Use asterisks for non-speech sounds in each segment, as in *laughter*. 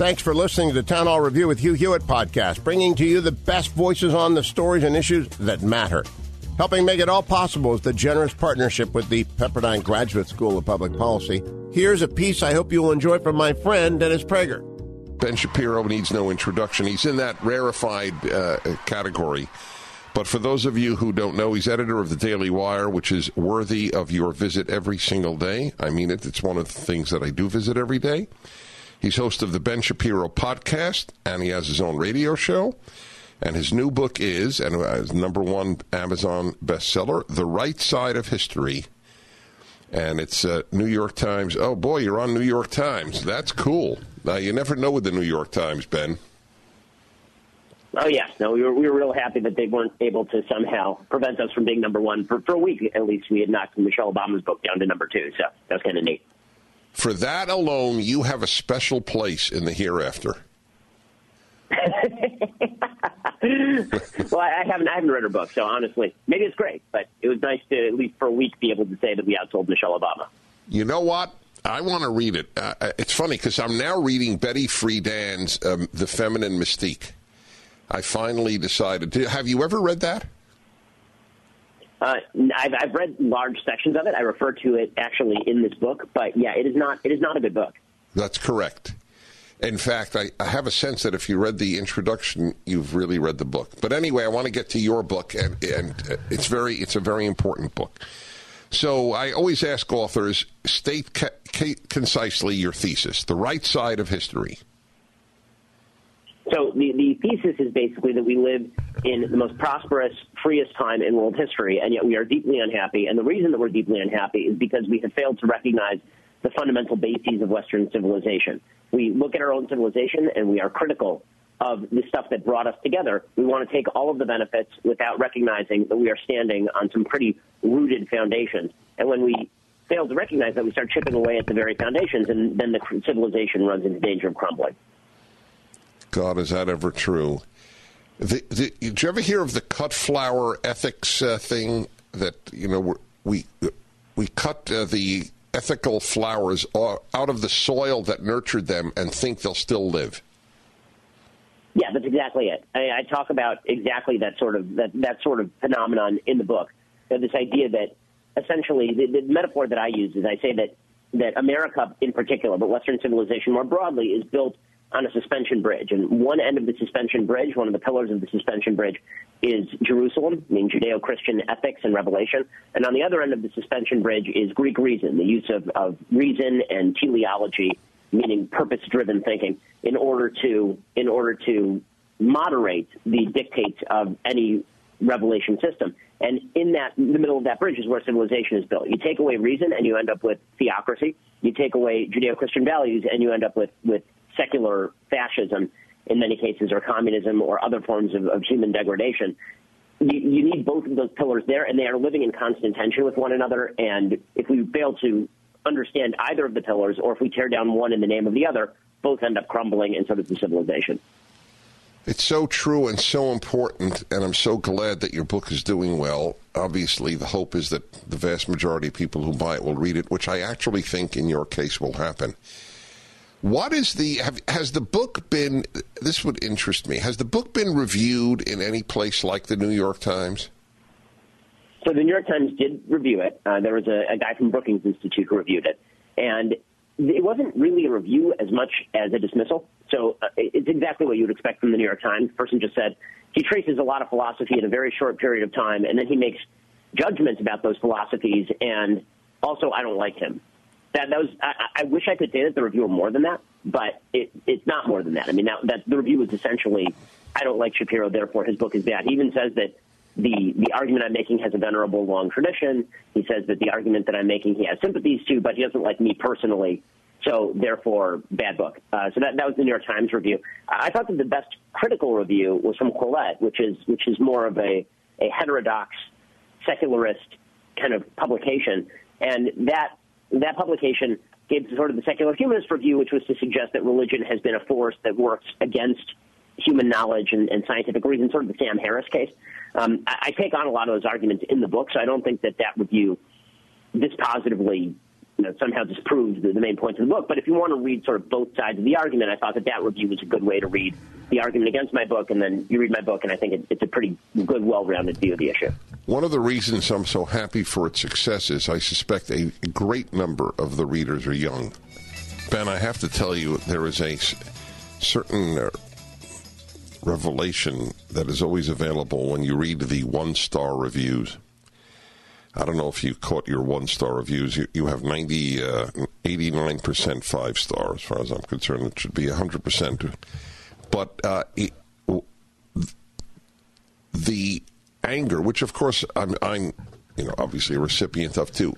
Thanks for listening to the Town Hall Review with Hugh Hewitt podcast, bringing to you the best voices on the stories and issues that matter. Helping make it all possible is the generous partnership with the Pepperdine Graduate School of Public Policy. Here's a piece I hope you'll enjoy from my friend Dennis Prager. Ben Shapiro needs no introduction. He's in that rarefied uh, category. But for those of you who don't know, he's editor of the Daily Wire, which is worthy of your visit every single day. I mean it. It's one of the things that I do visit every day. He's host of the Ben Shapiro podcast, and he has his own radio show. And his new book is, and his number one Amazon bestseller, The Right Side of History. And it's uh, New York Times. Oh boy, you're on New York Times. That's cool. Now you never know with the New York Times, Ben. Oh yes, no, we were we were real happy that they weren't able to somehow prevent us from being number one for for a week at least. We had knocked Michelle Obama's book down to number two, so that was kind of neat. For that alone, you have a special place in the hereafter. *laughs* well, I haven't I haven't read her book, so honestly, maybe it's great, but it was nice to at least for a week be able to say that we outsold Michelle Obama. You know what? I want to read it. Uh, it's funny because I'm now reading Betty Friedan's um, "The Feminine Mystique." I finally decided. To, have you ever read that? Uh, I've, I've read large sections of it. I refer to it actually in this book, but yeah, it is not. It is not a good book. That's correct. In fact, I, I, have a sense that if you read the introduction, you've really read the book. But anyway, I want to get to your book, and, and it's very it's a very important book. So I always ask authors state ca- ca- concisely your thesis, the right side of history. So the, the thesis is basically that we live in the most prosperous, freest time in world history, and yet we are deeply unhappy. And the reason that we're deeply unhappy is because we have failed to recognize the fundamental bases of Western civilization. We look at our own civilization and we are critical of the stuff that brought us together. We want to take all of the benefits without recognizing that we are standing on some pretty rooted foundations. And when we fail to recognize that, we start chipping away at the very foundations, and then the civilization runs into danger of crumbling. God, is that ever true? The, the, did you ever hear of the cut flower ethics uh, thing? That you know we we cut uh, the ethical flowers out of the soil that nurtured them and think they'll still live. Yeah, that's exactly it. I, I talk about exactly that sort of that, that sort of phenomenon in the book. This idea that essentially the, the metaphor that I use is I say that that America in particular, but Western civilization more broadly, is built on a suspension bridge. And one end of the suspension bridge, one of the pillars of the suspension bridge, is Jerusalem, meaning Judeo Christian ethics and revelation. And on the other end of the suspension bridge is Greek reason, the use of, of reason and teleology, meaning purpose driven thinking, in order to in order to moderate the dictates of any revelation system. And in that, in the middle of that bridge is where civilization is built. You take away reason, and you end up with theocracy. You take away Judeo-Christian values, and you end up with with secular fascism in many cases, or communism, or other forms of, of human degradation. You, you need both of those pillars there, and they are living in constant tension with one another. And if we fail to understand either of the pillars, or if we tear down one in the name of the other, both end up crumbling, and so does the civilization. It's so true and so important, and I'm so glad that your book is doing well. Obviously, the hope is that the vast majority of people who buy it will read it, which I actually think in your case will happen. What is the have, has the book been? This would interest me. Has the book been reviewed in any place like the New York Times? So the New York Times did review it. Uh, there was a, a guy from Brookings Institute who reviewed it, and it wasn't really a review as much as a dismissal. So uh, it's exactly what you would expect from the New York Times. The person just said he traces a lot of philosophy in a very short period of time, and then he makes judgments about those philosophies. And also, I don't like him that that was I, I wish I could say that the review were more than that, but it, it's not more than that. I mean, that, that the review was essentially, I don't like Shapiro, therefore his book is bad. He even says that the the argument I'm making has a venerable long tradition. He says that the argument that I'm making he has sympathies to, but he doesn't like me personally. So therefore, bad book. Uh, so that, that was the New York Times review. I thought that the best critical review was from Quillette, which is which is more of a, a heterodox secularist kind of publication, and that that publication gave sort of the secular humanist review, which was to suggest that religion has been a force that works against human knowledge and, and scientific reason, sort of the Sam Harris case. Um, I, I take on a lot of those arguments in the book, so I don't think that that review dispositively know, somehow disproves the, the main points of the book. But if you want to read sort of both sides of the argument, I thought that that review was a good way to read the argument against my book, and then you read my book, and I think it, it's a pretty good, well-rounded view of the issue. One of the reasons I'm so happy for its success is I suspect a great number of the readers are young. Ben, I have to tell you, there is a certain uh, revelation that is always available when you read the one star reviews. I don't know if you caught your one star reviews. You, you have 90, uh, 89% five star, as far as I'm concerned. It should be 100%. But uh, it, the anger, which of course I'm, I'm, you know, obviously a recipient of too,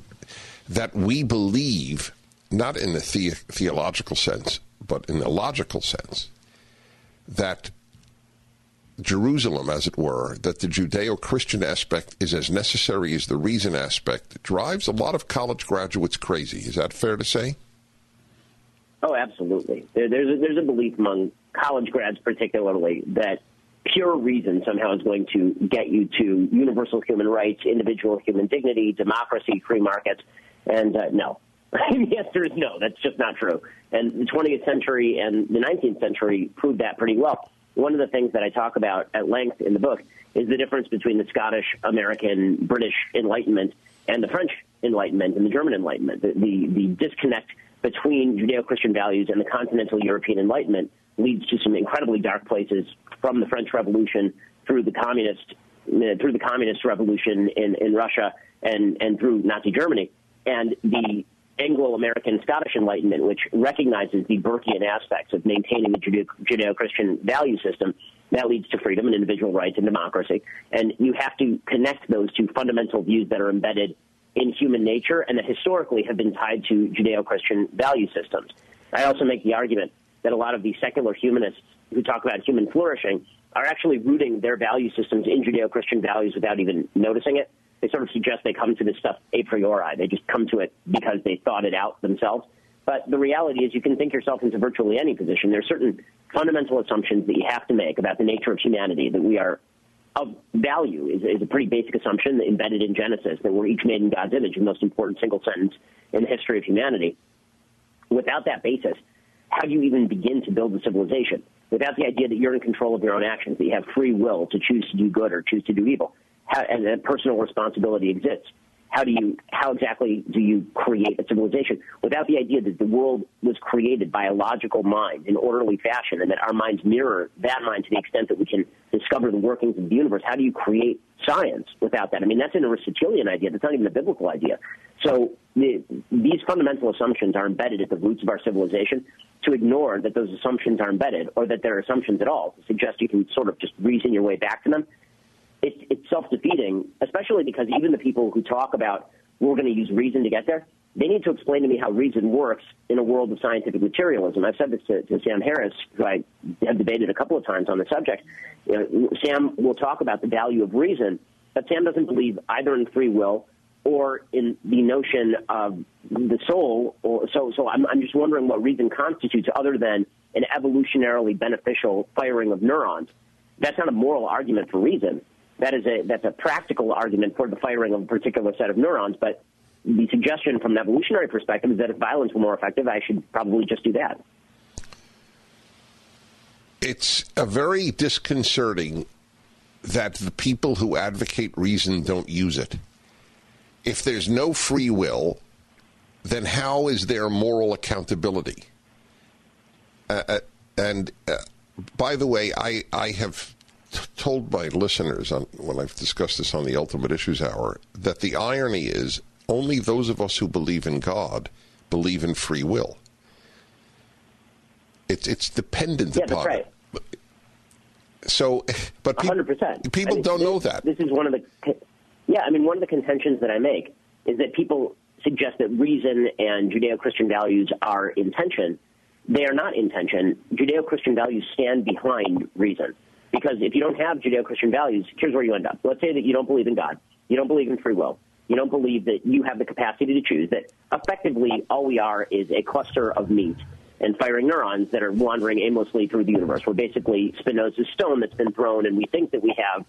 that we believe, not in the, the- theological sense, but in the logical sense, that Jerusalem, as it were, that the Judeo Christian aspect is as necessary as the reason aspect drives a lot of college graduates crazy. Is that fair to say? Oh, absolutely. There, there's a, there's a belief among college grads, particularly, that pure reason somehow is going to get you to universal human rights, individual human dignity, democracy, free markets. And uh, no, *laughs* the answer is no. That's just not true. And the 20th century and the 19th century proved that pretty well. One of the things that I talk about at length in the book is the difference between the Scottish, American, British Enlightenment and the French Enlightenment and the German Enlightenment. The, the, the disconnect between Judeo-Christian values and the continental European Enlightenment leads to some incredibly dark places from the French Revolution through the communist uh, through the communist revolution in, in Russia and, and through Nazi Germany. And the Anglo-American Scottish Enlightenment, which recognizes the Burkean aspects of maintaining the Judeo-Christian value system, that leads to freedom and individual rights and democracy. And you have to connect those two fundamental views that are embedded in human nature and that historically have been tied to Judeo-Christian value systems. I also make the argument that a lot of the secular humanists who talk about human flourishing are actually rooting their value systems in Judeo-Christian values without even noticing it they sort of suggest they come to this stuff a priori. They just come to it because they thought it out themselves. But the reality is you can think yourself into virtually any position. There are certain fundamental assumptions that you have to make about the nature of humanity that we are of value is, is a pretty basic assumption embedded in Genesis that we're each made in God's image, the most important single sentence in the history of humanity. Without that basis, how do you even begin to build a civilization? Without the idea that you're in control of your own actions, that you have free will to choose to do good or choose to do evil, how, and that personal responsibility exists. How do you, how exactly do you create a civilization without the idea that the world was created by a logical mind in orderly fashion and that our minds mirror that mind to the extent that we can discover the workings of the universe? How do you create science without that? I mean, that's an Aristotelian idea. That's not even a biblical idea. So the, these fundamental assumptions are embedded at the roots of our civilization. To ignore that those assumptions are embedded or that they're assumptions at all, to suggest you can sort of just reason your way back to them, it's, it's self-defeating, especially because even the people who talk about we're going to use reason to get there, they need to explain to me how reason works in a world of scientific materialism. I've said this to, to Sam Harris, who I have debated a couple of times on the subject. You know, Sam will talk about the value of reason, but Sam doesn't believe either in free will or in the notion of the soul. Or, so, so I'm, I'm just wondering what reason constitutes other than an evolutionarily beneficial firing of neurons. That's not a moral argument for reason that is a that's a practical argument for the firing of a particular set of neurons. But the suggestion from an evolutionary perspective is that if violence were more effective, I should probably just do that. It's a very disconcerting that the people who advocate reason don't use it. If there's no free will, then how is there moral accountability? Uh, uh, and uh, by the way, I, I have told my listeners on, when I've discussed this on the Ultimate Issues Hour that the irony is only those of us who believe in God believe in free will. It's it's dependent yeah, upon. That's right. So, but pe- 100%. people I mean, don't this, know that. This is one of the, yeah, I mean, one of the contentions that I make is that people suggest that reason and Judeo-Christian values are intention. They are not intention. Judeo-Christian values stand behind reason. Because if you don't have Judeo-Christian values, here's where you end up. Let's say that you don't believe in God. You don't believe in free will. You don't believe that you have the capacity to choose, that effectively all we are is a cluster of meat and firing neurons that are wandering aimlessly through the universe. We're basically Spinoza's stone that's been thrown, and we think that we have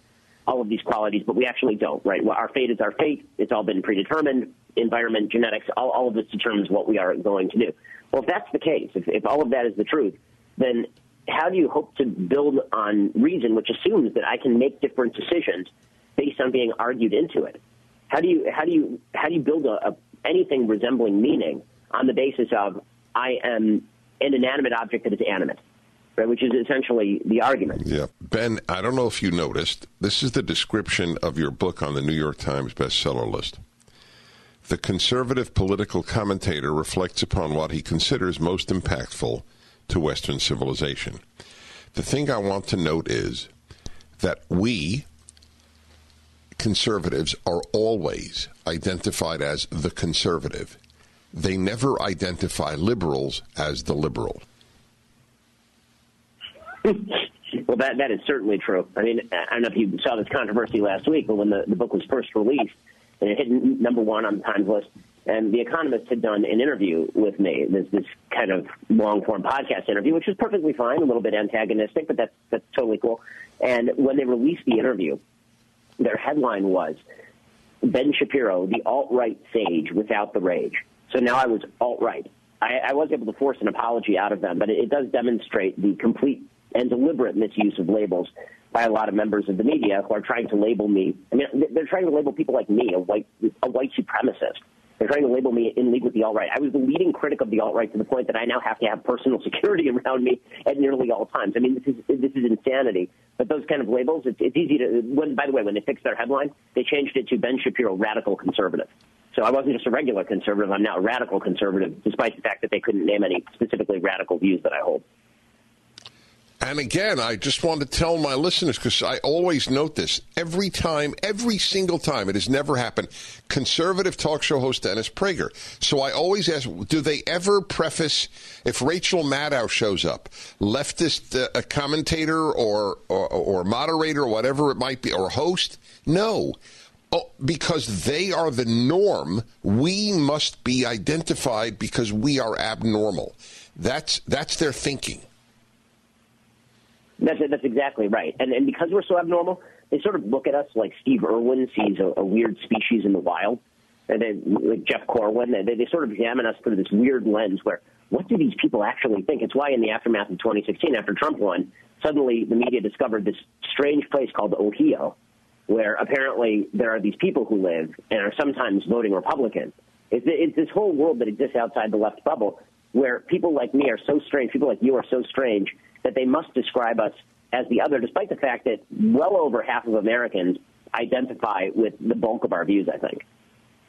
all of these qualities, but we actually don't, right? Well, our fate is our fate. It's all been predetermined. Environment, genetics, all, all of this determines what we are going to do. Well, if that's the case, if, if all of that is the truth, then how do you hope to build on reason, which assumes that I can make different decisions based on being argued into it? How do you how do you how do you build a, a anything resembling meaning on the basis of I am an inanimate object that is animate? Right, which is essentially the argument. Yeah. Ben, I don't know if you noticed, this is the description of your book on the New York Times bestseller list. The conservative political commentator reflects upon what he considers most impactful to Western civilization. The thing I want to note is that we, conservatives, are always identified as the conservative. They never identify liberals as the liberal. *laughs* well, that that is certainly true. I mean, I don't know if you saw this controversy last week, but when the, the book was first released, and it hit number one on the Times list, and The Economist had done an interview with me, this this kind of long form podcast interview, which was perfectly fine, a little bit antagonistic, but that's that's totally cool. And when they released the interview, their headline was Ben Shapiro, the alt right sage without the rage. So now I was alt right. I, I was able to force an apology out of them, but it, it does demonstrate the complete and deliberate misuse of labels by a lot of members of the media who are trying to label me. I mean, they're trying to label people like me a white a white supremacist. They're trying to label me in league with the alt right. I was the leading critic of the alt right to the point that I now have to have personal *laughs* security around me at nearly all times. I mean, this is this is insanity. But those kind of labels, it's, it's easy to. When, by the way, when they fixed their headline, they changed it to Ben Shapiro, radical conservative. So I wasn't just a regular conservative. I'm now a radical conservative, despite the fact that they couldn't name any specifically radical views that I hold. And again, I just want to tell my listeners because I always note this every time, every single time. It has never happened. Conservative talk show host Dennis Prager. So I always ask, do they ever preface if Rachel Maddow shows up, leftist uh, commentator or, or or moderator or whatever it might be, or host? No. Oh, because they are the norm, we must be identified because we are abnormal. That's that's their thinking. That's that's exactly right. And and because we're so abnormal, they sort of look at us like Steve Irwin sees a, a weird species in the wild, and then like Jeff Corwin, they, they sort of examine us through this weird lens where what do these people actually think? It's why in the aftermath of 2016, after Trump won, suddenly the media discovered this strange place called Ohio, where apparently there are these people who live and are sometimes voting Republican. It's, it's this whole world that exists outside the left bubble where people like me are so strange, people like you are so strange that they must describe us as the other, despite the fact that well over half of Americans identify with the bulk of our views, I think.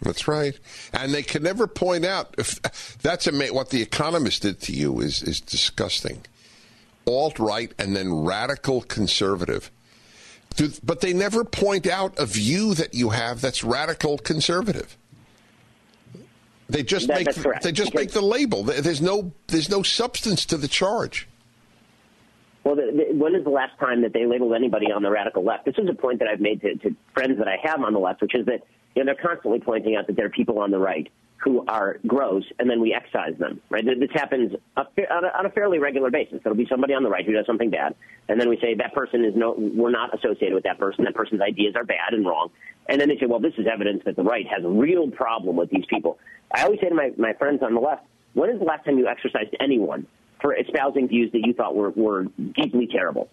That's right, and they can never point out if that's ama- what the Economist did to you is is disgusting. Alt right and then radical conservative, but they never point out a view that you have that's radical conservative. They just that, make they just because, make the label. There's no there's no substance to the charge. Well, the, the, when is the last time that they labeled anybody on the radical left? This is a point that I've made to, to friends that I have on the left, which is that you know, they're constantly pointing out that there are people on the right who are gross, and then we excise them. Right? This happens on a, on a fairly regular basis. There'll be somebody on the right who does something bad, and then we say that person is no, we're not associated with that person. That person's ideas are bad and wrong. And then they say, well, this is evidence that the right has a real problem with these people. I always say to my, my friends on the left, when is the last time you exercised anyone for espousing views that you thought were, were deeply terrible.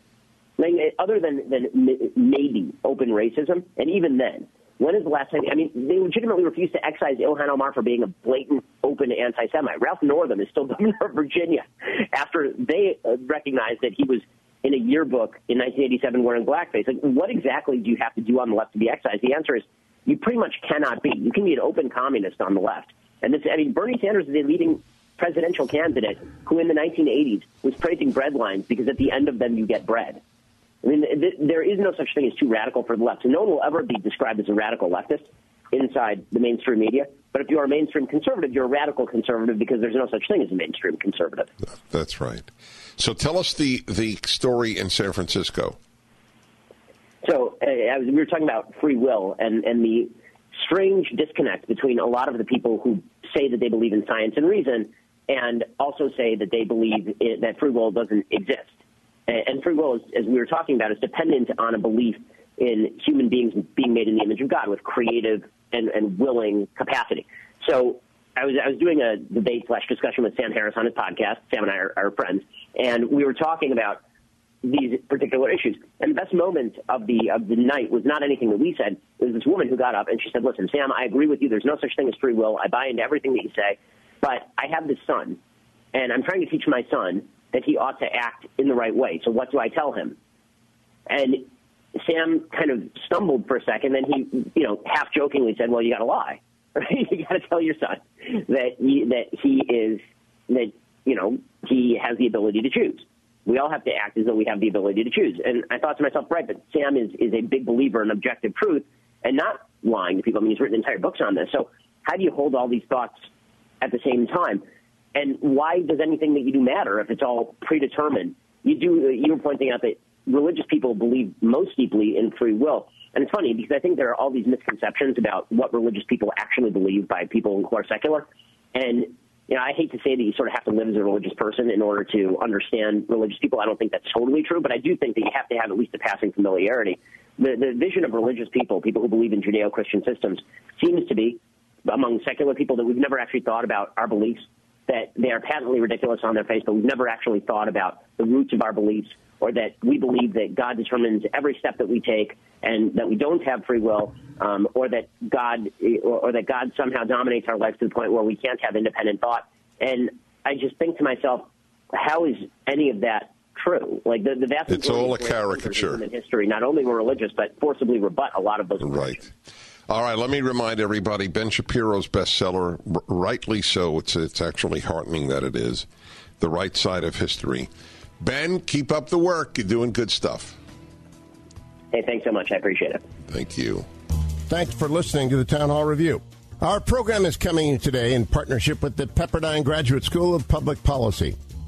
Other than, than maybe open racism, and even then, when is the last time? I mean, they legitimately refused to excise Ilhan Omar for being a blatant, open anti-Semite. Ralph Northam is still *laughs* governor of Virginia after they uh, recognized that he was in a yearbook in 1987 wearing blackface. Like, what exactly do you have to do on the left to be excised? The answer is you pretty much cannot be. You can be an open communist on the left. And this, I mean, Bernie Sanders is a leading presidential candidate who in the 1980s was praising bread lines because at the end of them you get bread. I mean, th- there is no such thing as too radical for the left. So no one will ever be described as a radical leftist inside the mainstream media. But if you are a mainstream conservative, you're a radical conservative because there's no such thing as a mainstream conservative. That's right. So tell us the, the story in San Francisco. So uh, was, we were talking about free will and, and the strange disconnect between a lot of the people who say that they believe in science and reason and also say that they believe it, that free will doesn't exist. And, and free will, is, as we were talking about, is dependent on a belief in human beings being made in the image of God with creative and, and willing capacity. So I was I was doing a debate slash discussion with Sam Harris on his podcast. Sam and I are, are friends, and we were talking about these particular issues. And the best moment of the of the night was not anything that we said. It was this woman who got up and she said, "Listen, Sam, I agree with you. There's no such thing as free will. I buy into everything that you say, but I have this son, and I'm trying to teach my son that he ought to act in the right way. So what do I tell him?" And Sam kind of stumbled for a second, then he, you know, half jokingly said, "Well, you got to lie." *laughs* Right? you got to tell your son that he, that he is that you know he has the ability to choose. We all have to act as though we have the ability to choose. And I thought to myself, right, but Sam is is a big believer in objective truth and not lying to people. I mean, he's written entire books on this. So how do you hold all these thoughts at the same time? And why does anything that you do matter if it's all predetermined? You do. You were pointing out that religious people believe most deeply in free will. And it's funny because I think there are all these misconceptions about what religious people actually believe by people who are secular. And you know, I hate to say that you sort of have to live as a religious person in order to understand religious people. I don't think that's totally true, but I do think that you have to have at least a passing familiarity. The, the vision of religious people, people who believe in Judeo-Christian systems, seems to be among secular people that we've never actually thought about our beliefs, that they are patently ridiculous on their face, but we've never actually thought about the roots of our beliefs, or that we believe that God determines every step that we take and that we don't have free will, um, or that God or, or that God somehow dominates our lives to the point where we can't have independent thought. And I just think to myself, how is any of that true? Like the, the vast it's all a caricature. In history, not only were religious, but forcibly rebut a lot of those. Right. All right, let me remind everybody Ben Shapiro's bestseller, rightly so. It's, it's actually heartening that it is. The Right Side of History. Ben, keep up the work. You're doing good stuff. Hey, thanks so much. I appreciate it. Thank you. Thanks for listening to the Town Hall Review. Our program is coming today in partnership with the Pepperdine Graduate School of Public Policy.